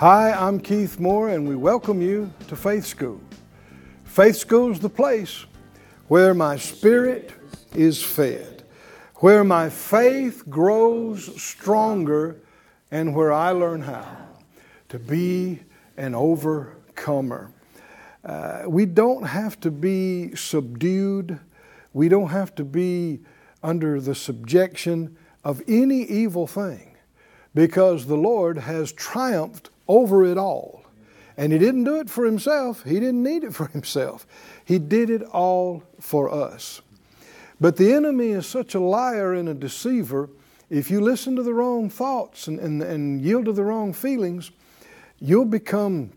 Hi, I'm Keith Moore, and we welcome you to Faith School. Faith School is the place where my spirit is fed, where my faith grows stronger, and where I learn how to be an overcomer. Uh, we don't have to be subdued. We don't have to be under the subjection of any evil thing because the Lord has triumphed over it all. And He didn't do it for Himself, He didn't need it for Himself. He did it all for us. But the enemy is such a liar and a deceiver. If you listen to the wrong thoughts and, and, and yield to the wrong feelings, you'll become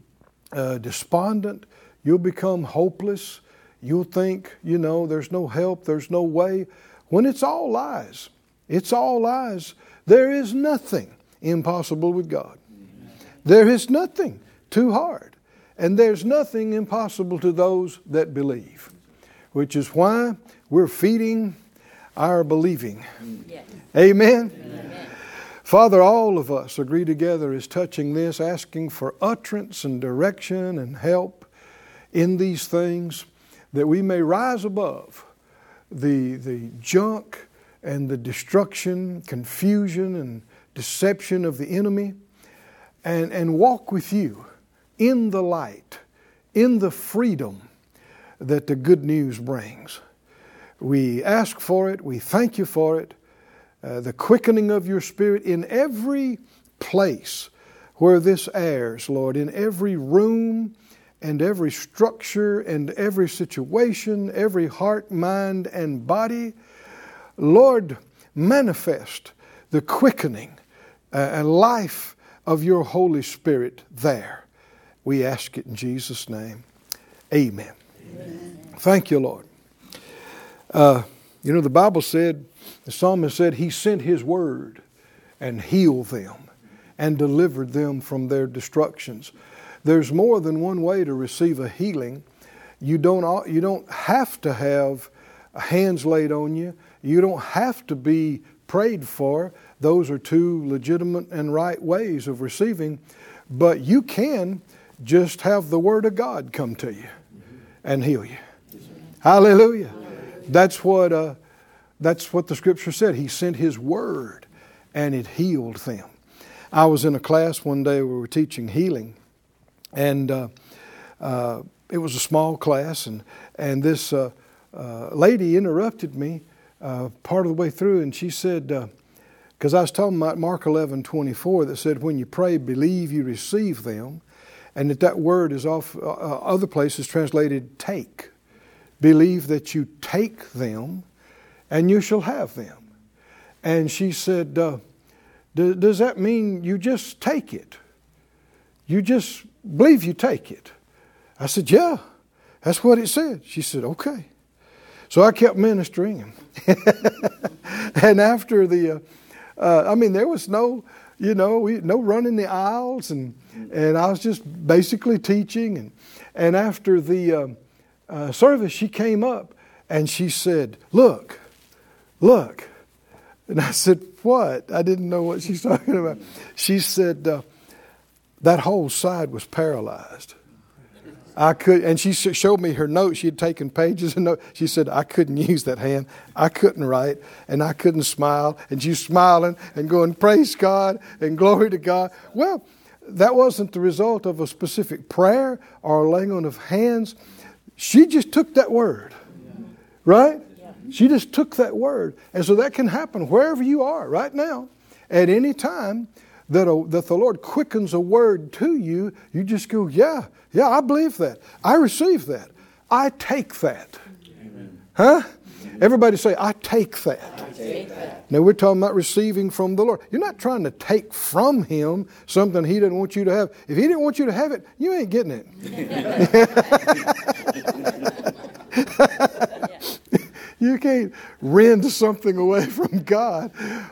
uh, despondent, you'll become hopeless, you'll think, you know, there's no help, there's no way, when it's all lies. It's all lies. There is nothing impossible with God. There is nothing too hard. And there's nothing impossible to those that believe, which is why we're feeding our believing. Amen. Father, all of us agree together as touching this, asking for utterance and direction and help in these things that we may rise above the, the junk and the destruction, confusion, and deception of the enemy and, and walk with you in the light, in the freedom that the good news brings. We ask for it, we thank you for it, uh, the quickening of your spirit in every place where this airs, Lord, in every room and every structure and every situation, every heart, mind, and body. Lord, manifest the quickening uh, and life of your Holy Spirit there. We ask it in Jesus' name. Amen. Amen. Thank you, Lord. Uh, you know, the Bible said, the psalmist said, He sent His word and healed them and delivered them from their destructions. There's more than one way to receive a healing. You don't, you don't have to have hands laid on you, you don't have to be prayed for. Those are two legitimate and right ways of receiving. But you can just have the Word of God come to you and heal you. Hallelujah. That's what, uh, that's what the Scripture said. He sent His Word and it healed them. I was in a class one day where we were teaching healing, and uh, uh, it was a small class, and, and this uh, uh, lady interrupted me uh, part of the way through, and she said, because I was talking about Mark 11 24 that said, when you pray, believe you receive them. And that that word is off, uh, uh, other places translated take. Believe that you take them and you shall have them. And she said, uh, Does that mean you just take it? You just believe you take it? I said, Yeah, that's what it said. She said, Okay. So I kept ministering. and after the, uh, uh, I mean, there was no, you know, we, no running the aisles, and and I was just basically teaching. And and after the uh, uh, service, she came up and she said, "Look, look," and I said, "What?" I didn't know what she's talking about. She said, uh, "That whole side was paralyzed." I could, and she showed me her notes. She had taken pages and notes. She said, I couldn't use that hand. I couldn't write, and I couldn't smile. And she's smiling and going, Praise God and glory to God. Well, that wasn't the result of a specific prayer or laying on of hands. She just took that word, right? She just took that word. And so that can happen wherever you are right now, at any time that, a, that the Lord quickens a word to you, you just go, Yeah, yeah, I believe that. I receive that. I take that. Amen. Huh? Everybody say, I take that. Take that. Now we're talking about receiving from the Lord. You're not trying to take from Him something He didn't want you to have. If He didn't want you to have it, you ain't getting it. you can't rend something away from God.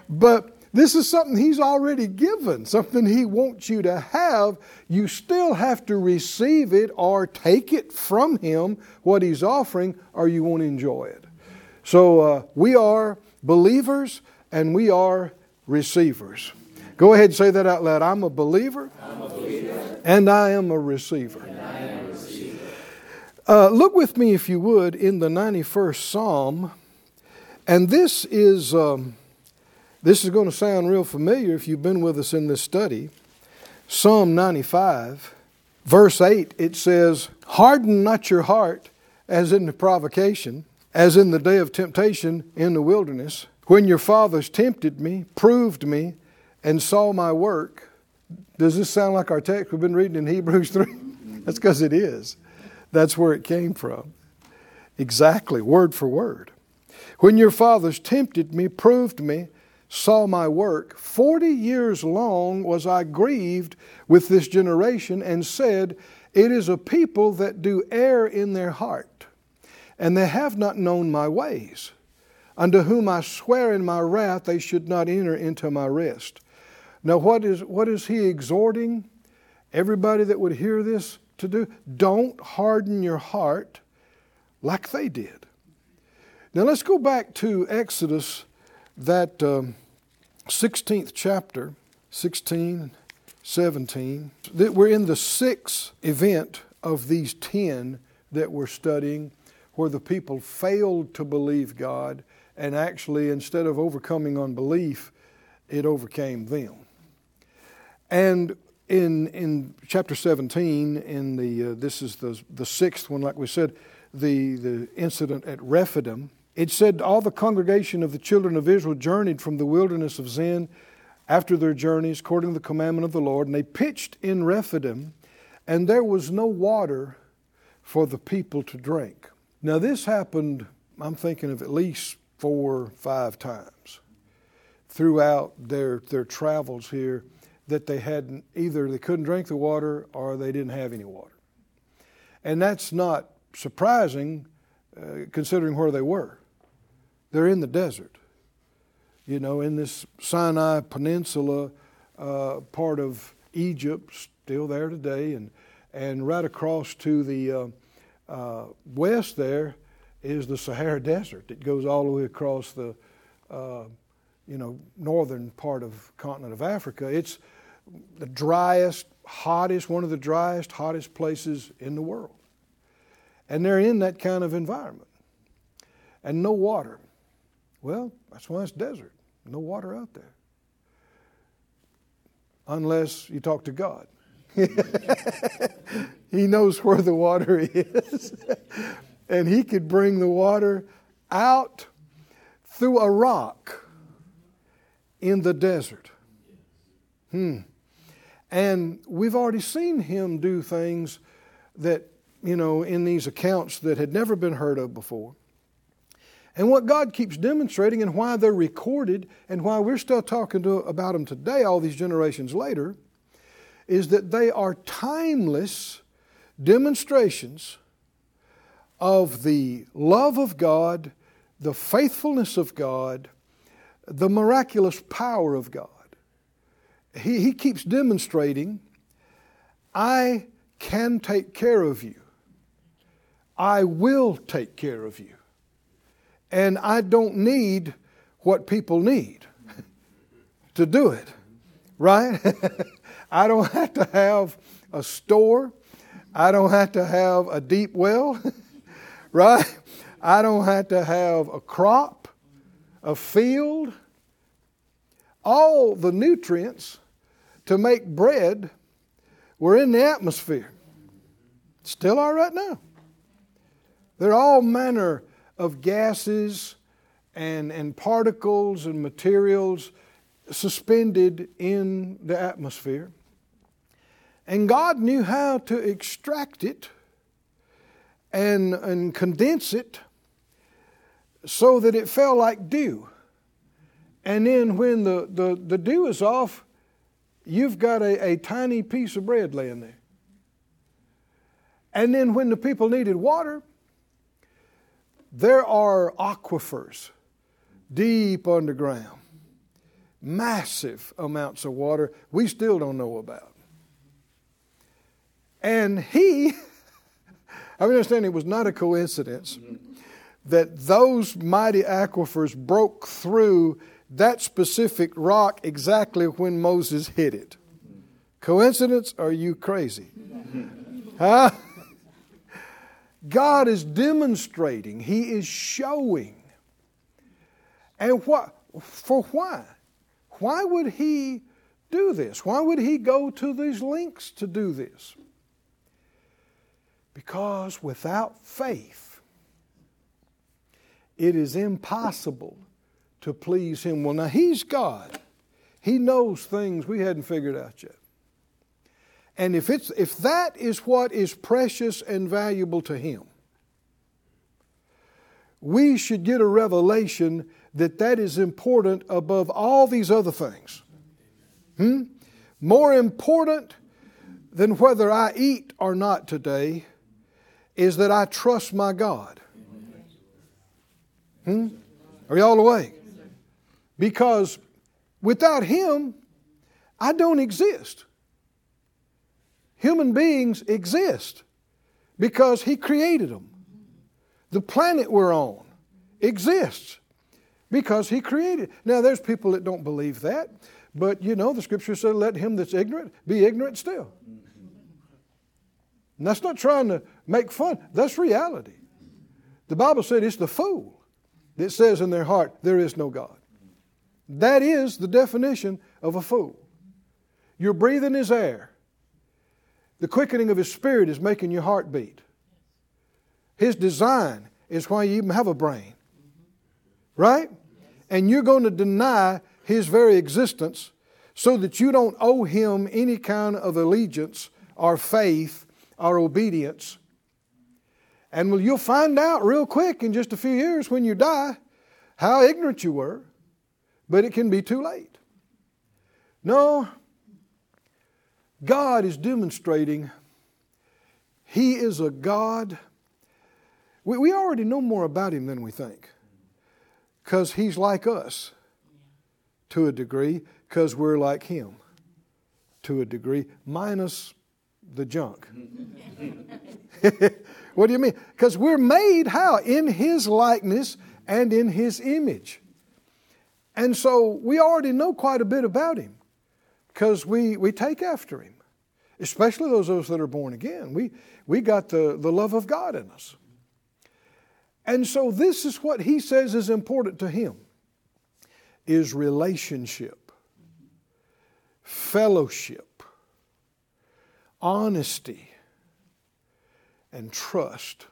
But this is something He's already given, something He wants you to have. You still have to receive it or take it from Him, what He's offering, or you won't enjoy it. So uh, we are believers and we are receivers. Go ahead and say that out loud. I'm a believer, I'm a believer and I am a receiver. Uh, look with me, if you would, in the 91st Psalm. And this is, um, this is going to sound real familiar if you've been with us in this study. Psalm 95, verse 8, it says, Harden not your heart as in the provocation, as in the day of temptation in the wilderness, when your fathers tempted me, proved me, and saw my work. Does this sound like our text we've been reading in Hebrews 3? That's because it is. That's where it came from. Exactly, word for word. When your fathers tempted me, proved me, saw my work, forty years long was I grieved with this generation and said, It is a people that do err in their heart, and they have not known my ways, unto whom I swear in my wrath they should not enter into my rest. Now, what is, what is he exhorting everybody that would hear this to do? Don't harden your heart like they did. Now, let's go back to Exodus, that um, 16th chapter, 16, 17. That we're in the sixth event of these 10 that we're studying where the people failed to believe God and actually, instead of overcoming unbelief, it overcame them. And in, in chapter 17, in the, uh, this is the, the sixth one, like we said, the, the incident at Rephidim, it said, All the congregation of the children of Israel journeyed from the wilderness of Zin after their journeys, according to the commandment of the Lord, and they pitched in Rephidim, and there was no water for the people to drink. Now, this happened, I'm thinking of at least four, or five times throughout their, their travels here that they hadn't either they couldn't drink the water or they didn't have any water. And that's not surprising uh, considering where they were. They're in the desert, you know, in this Sinai Peninsula uh, part of Egypt, still there today, and and right across to the uh, uh west there is the Sahara Desert. It goes all the way across the uh, you know northern part of continent of Africa. It's the driest, hottest, one of the driest, hottest places in the world. And they're in that kind of environment. And no water. Well, that's why it's desert. No water out there. Unless you talk to God. he knows where the water is. and he could bring the water out through a rock in the desert. Hmm. And we've already seen him do things that, you know, in these accounts that had never been heard of before. And what God keeps demonstrating and why they're recorded and why we're still talking to, about them today, all these generations later, is that they are timeless demonstrations of the love of God, the faithfulness of God, the miraculous power of God he, he keeps demonstrating I can take care of you. I will take care of you. And I don't need what people need to do it, right? I don't have to have a store. I don't have to have a deep well, right? I don't have to have a crop, a field. All the nutrients to make bread were in the atmosphere. Still are right now. There are all manner of gases and, and particles and materials suspended in the atmosphere. And God knew how to extract it and, and condense it so that it fell like dew. And then when the, the, the dew is off, you've got a, a tiny piece of bread laying there. And then when the people needed water, there are aquifers deep underground, massive amounts of water we still don't know about. And he, I mean understand it was not a coincidence that those mighty aquifers broke through that specific rock exactly when Moses hit it. Coincidence? Are you crazy? Huh? God is demonstrating, He is showing. And what for why? Why would He do this? Why would He go to these lengths to do this? Because without faith, it is impossible to please Him. Well, now He's God. He knows things we hadn't figured out yet. And if, it's, if that is what is precious and valuable to Him, we should get a revelation that that is important above all these other things. Hmm? More important than whether I eat or not today is that I trust my God. Hmm? Are y'all awake? Because without Him, I don't exist. Human beings exist because He created them. The planet we're on exists because He created. Now, there's people that don't believe that, but you know, the Scripture said, "Let him that's ignorant be ignorant still." And that's not trying to make fun. That's reality. The Bible said it's the fool that says in their heart, "There is no God." That is the definition of a fool. You're breathing his air. The quickening of his spirit is making your heart beat. His design is why you even have a brain. Right? And you're going to deny his very existence so that you don't owe him any kind of allegiance or faith or obedience. And well, you'll find out real quick in just a few years when you die how ignorant you were, but it can be too late. No, God is demonstrating He is a God. We, we already know more about Him than we think because He's like us to a degree, because we're like Him to a degree, minus the junk. what do you mean? Because we're made how? In His likeness and in His image. And so we already know quite a bit about Him because we, we take after him, especially those of us that are born again. We, we got the, the love of God in us. And so this is what he says is important to him is relationship, fellowship, honesty, and trust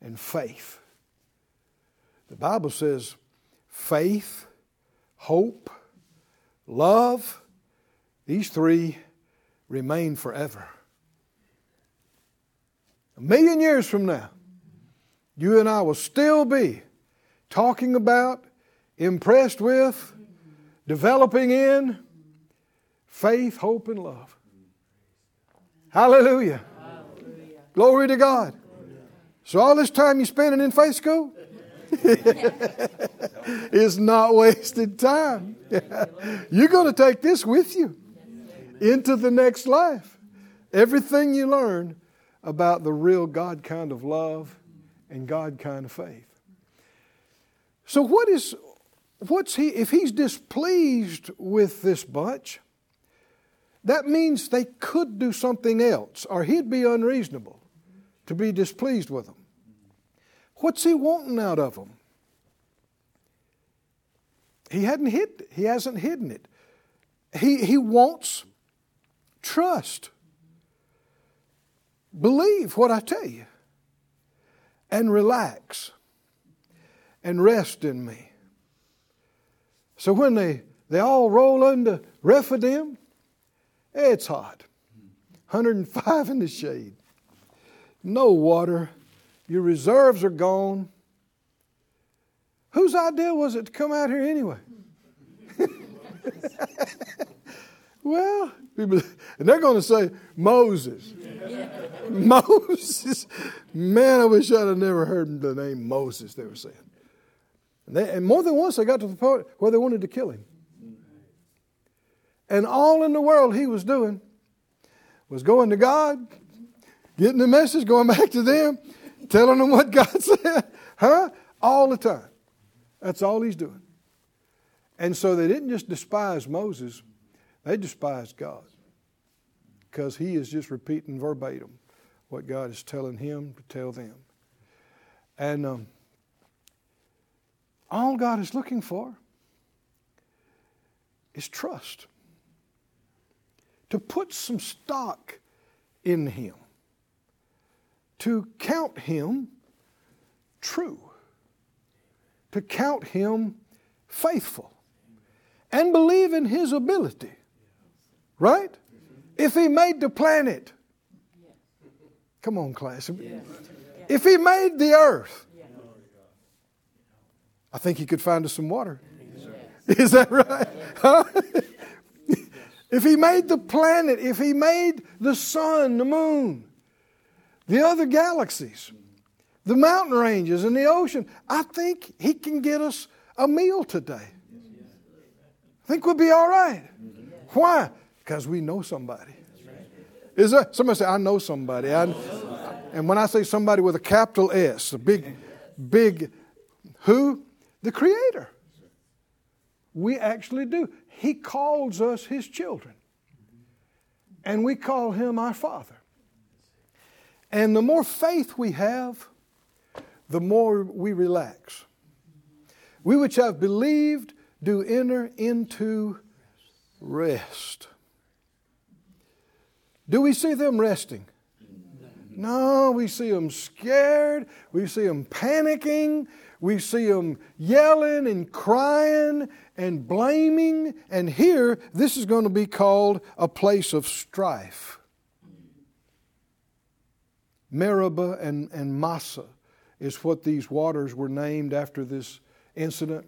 and faith. The Bible says faith, hope, love, these three remain forever. A million years from now, you and I will still be talking about, impressed with, developing in faith, hope, and love. Hallelujah. Hallelujah. Glory to God. So, all this time you're spending in faith school is not wasted time. You're going to take this with you into the next life. Everything you learn about the real God kind of love and God kind of faith. So what is what's he if he's displeased with this bunch, that means they could do something else or he'd be unreasonable to be displeased with them. What's he wanting out of them? He hadn't hid, he hasn't hidden it. He, he wants Trust. Believe what I tell you. And relax. And rest in me. So when they, they all roll under Rephidim, it's hot. 105 in the shade. No water. Your reserves are gone. Whose idea was it to come out here anyway? well, and they're going to say Moses. Moses. Man, I wish I'd have never heard the name Moses, they were saying. And, they, and more than once, they got to the point where they wanted to kill him. And all in the world he was doing was going to God, getting the message, going back to them, telling them what God said, huh? All the time. That's all he's doing. And so they didn't just despise Moses, they despise God because he is just repeating verbatim what God is telling him to tell them. And um, all God is looking for is trust. To put some stock in Him, to count Him true, to count Him faithful, and believe in His ability. Right? If He made the planet, come on, class. If He made the earth, I think He could find us some water. Is that right? Huh? if He made the planet, if He made the sun, the moon, the other galaxies, the mountain ranges, and the ocean, I think He can get us a meal today. I think we'll be all right. Mm-hmm. Why? Because we know somebody. Is that somebody say, I know somebody? I, and when I say somebody with a capital S, a big, big who? The Creator. We actually do. He calls us His children. And we call Him our Father. And the more faith we have, the more we relax. We which have believed do enter into rest. Do we see them resting? No, we see them scared. We see them panicking. We see them yelling and crying and blaming. And here, this is going to be called a place of strife. Meribah and, and Massah is what these waters were named after this incident,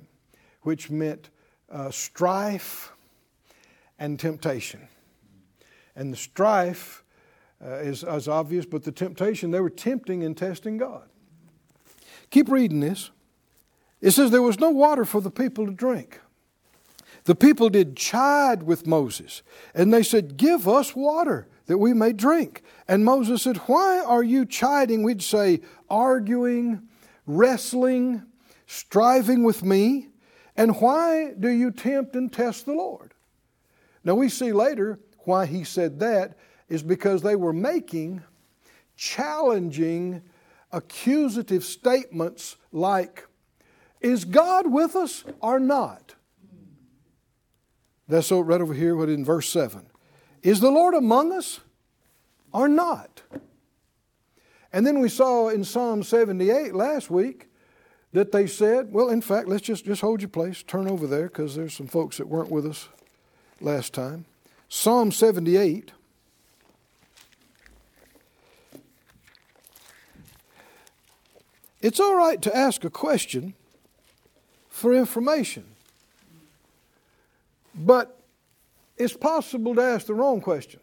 which meant uh, strife and temptation. And the strife uh, is, is obvious, but the temptation, they were tempting and testing God. Keep reading this. It says, There was no water for the people to drink. The people did chide with Moses, and they said, Give us water that we may drink. And Moses said, Why are you chiding? We'd say, arguing, wrestling, striving with me. And why do you tempt and test the Lord? Now we see later why he said that is because they were making challenging, accusative statements like, Is God with us or not? That's right over here, what in verse 7. Is the Lord among us or not? And then we saw in Psalm 78 last week that they said, well, in fact, let's just, just hold your place, turn over there, because there's some folks that weren't with us last time. Psalm 78. It's all right to ask a question for information, but it's possible to ask the wrong question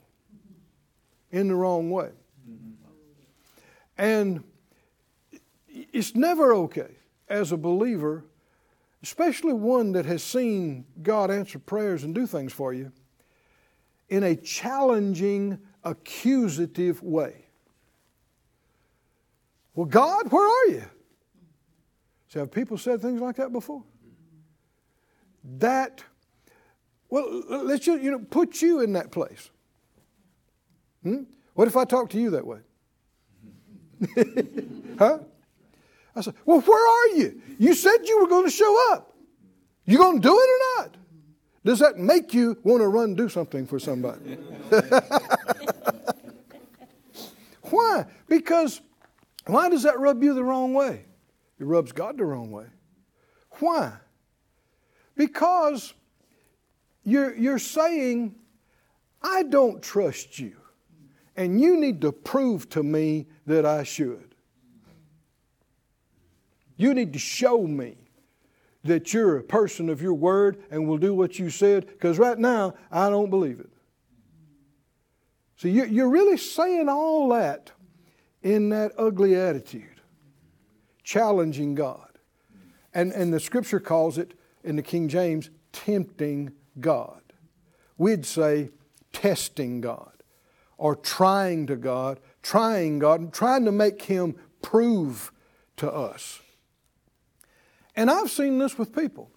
in the wrong way. And it's never okay as a believer, especially one that has seen God answer prayers and do things for you, in a challenging, accusative way. Well, God, where are you? So have people said things like that before? That, well, let's just, you know, put you in that place. Hmm? What if I talk to you that way? huh? I said, well, where are you? You said you were going to show up. You going to do it or not? Does that make you want to run do something for somebody? why? Because why does that rub you the wrong way? It rubs God the wrong way. Why? Because you're, you're saying, I don't trust you, and you need to prove to me that I should. You need to show me that you're a person of your word and will do what you said? Because right now, I don't believe it. So you're really saying all that in that ugly attitude, challenging God. And, and the scripture calls it, in the King James, tempting God. We'd say testing God or trying to God, trying God, trying to make Him prove to us. And I've seen this with people.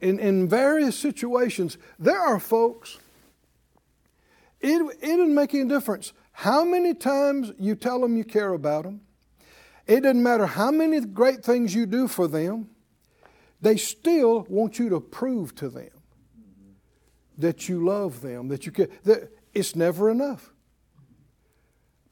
In, in various situations, there are folks, it, it doesn't make any difference how many times you tell them you care about them. It doesn't matter how many great things you do for them, they still want you to prove to them that you love them, that you care. That it's never enough.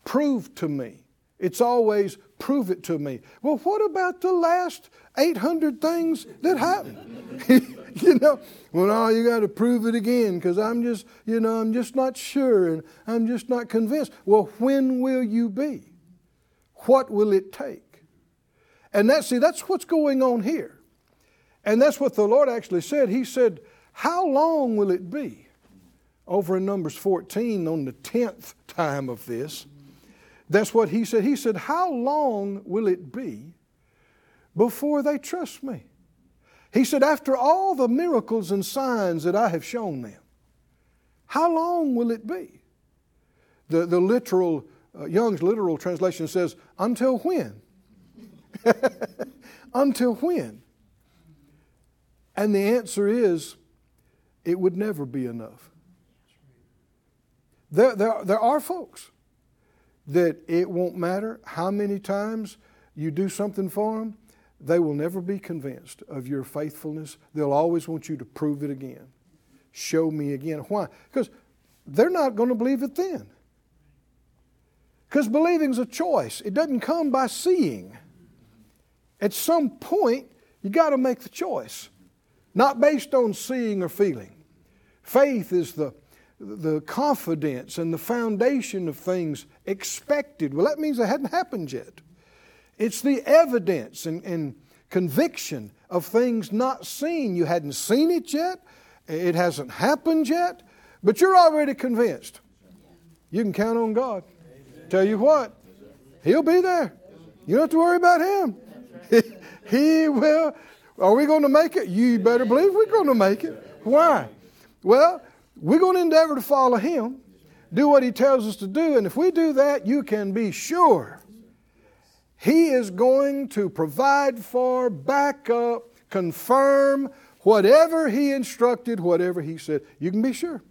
Prove to me. It's always prove it to me. Well, what about the last 800 things that happened? you know, well, no, you got to prove it again because I'm just, you know, I'm just not sure and I'm just not convinced. Well, when will you be? What will it take? And that, see, that's what's going on here. And that's what the Lord actually said. He said, How long will it be? Over in Numbers 14, on the 10th time of this, that's what he said. He said, How long will it be before they trust me? He said, After all the miracles and signs that I have shown them, how long will it be? The, the literal, uh, Young's literal translation says, Until when? Until when? And the answer is, it would never be enough. There, there, there are folks that it won't matter how many times you do something for them, they will never be convinced of your faithfulness. They'll always want you to prove it again. Show me again. Why? Because they're not going to believe it then. Because believing is a choice, it doesn't come by seeing. At some point, you got to make the choice not based on seeing or feeling. Faith is the, the confidence and the foundation of things expected. Well, that means it hadn't happened yet. It's the evidence and, and conviction of things not seen. You hadn't seen it yet, it hasn't happened yet, but you're already convinced. You can count on God. Tell you what, He'll be there. You don't have to worry about Him. he will are we going to make it? You better believe we're going to make it. Why? Well, we're going to endeavor to follow Him, do what He tells us to do, and if we do that, you can be sure He is going to provide for, back up, confirm whatever He instructed, whatever He said. You can be sure.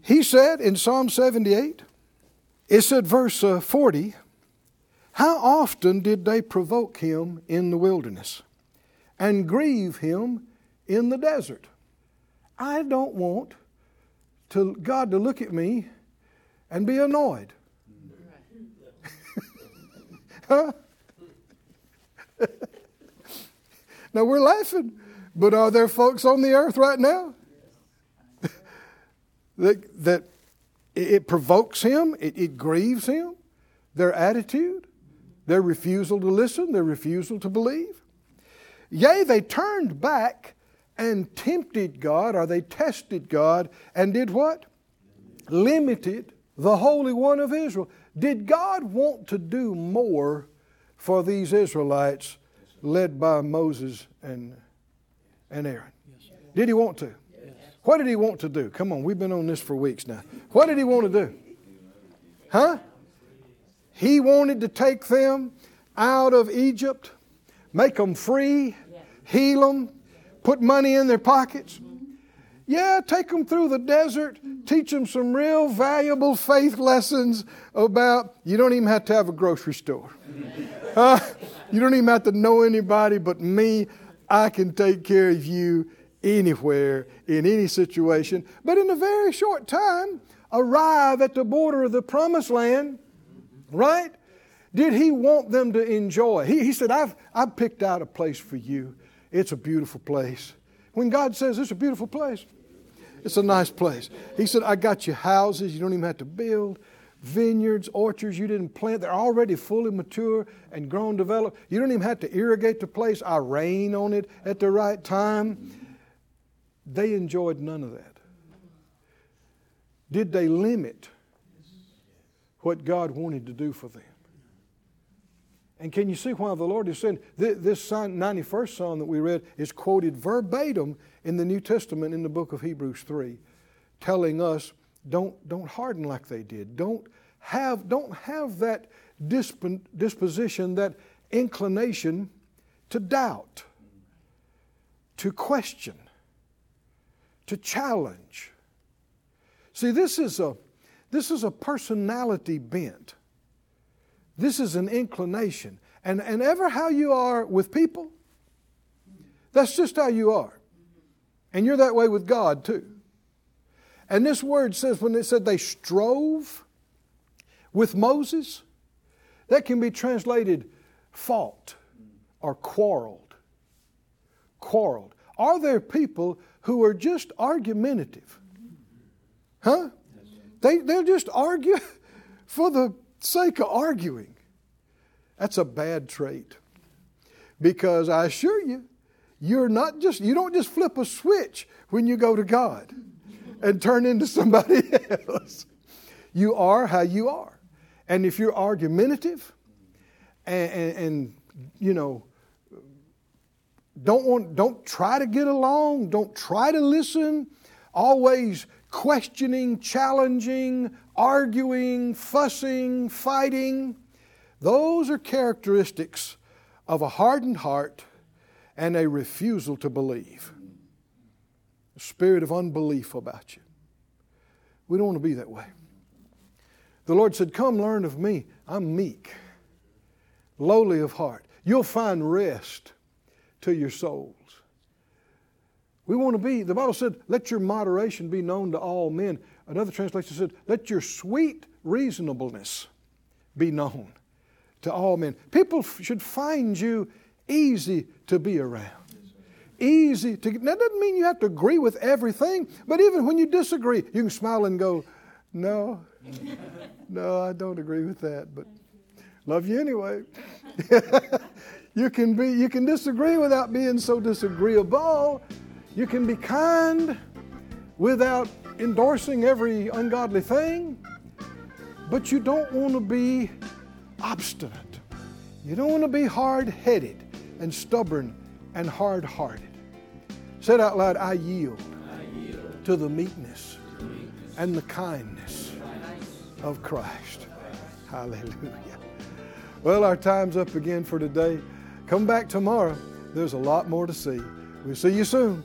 He said in Psalm 78, it said, verse uh, 40, how often did they provoke him in the wilderness and grieve him in the desert? I don't want to, God to look at me and be annoyed. huh? now we're laughing, but are there folks on the earth right now that, that it provokes him, it, it grieves him, their attitude? their refusal to listen, their refusal to believe. Yea, they turned back and tempted God, or they tested God, and did what? Limited the Holy One of Israel. Did God want to do more for these Israelites led by Moses and, and Aaron? Did he want to? What did he want to do? Come on, we've been on this for weeks now. What did he want to do? Huh? He wanted to take them out of Egypt, make them free, heal them, put money in their pockets. Yeah, take them through the desert, teach them some real valuable faith lessons about you don't even have to have a grocery store. Uh, you don't even have to know anybody but me. I can take care of you anywhere, in any situation. But in a very short time, arrive at the border of the promised land Right? Did he want them to enjoy? He, he said, I've, I've picked out a place for you. It's a beautiful place. When God says it's a beautiful place, it's a nice place. He said, I got you houses you don't even have to build, vineyards, orchards you didn't plant. They're already fully mature and grown, developed. You don't even have to irrigate the place. I rain on it at the right time. They enjoyed none of that. Did they limit what God wanted to do for them? And can you see why the Lord is saying this 91st Psalm that we read is quoted verbatim in the New Testament in the book of Hebrews 3, telling us don't, don't harden like they did. Don't have, don't have that disp- disposition, that inclination to doubt, to question, to challenge. See, this is a, this is a personality bent. This is an inclination. And, and ever how you are with people, that's just how you are. And you're that way with God too. And this word says when it said they strove with Moses, that can be translated fought or quarreled. Quarreled. Are there people who are just argumentative? Huh? They, they'll just argue for the sake of arguing. That's a bad trait. Because I assure you, you're not just, you don't just flip a switch when you go to God and turn into somebody else. You are how you are. And if you're argumentative and, and, and you know, don't want, don't try to get along, don't try to listen, always questioning, challenging, arguing, fussing, fighting. Those are characteristics of a hardened heart and a refusal to believe. A spirit of unbelief about you. We don't want to be that way. The Lord said, Come learn of me. I'm meek, lowly of heart. You'll find rest to your souls. We want to be, the Bible said, let your moderation be known to all men. Another translation said, let your sweet reasonableness be known to all men. People should find you easy to be around. Easy to, that doesn't mean you have to agree with everything, but even when you disagree, you can smile and go, no, no, I don't agree with that, but love you anyway. you can be, you can disagree without being so disagreeable. You can be kind without endorsing every ungodly thing, but you don't want to be obstinate. You don't want to be hard headed and stubborn and hard hearted. Said out loud, I yield, I yield to, the meekness, to the meekness and the kindness of Christ. Hallelujah. Well, our time's up again for today. Come back tomorrow. There's a lot more to see. We'll see you soon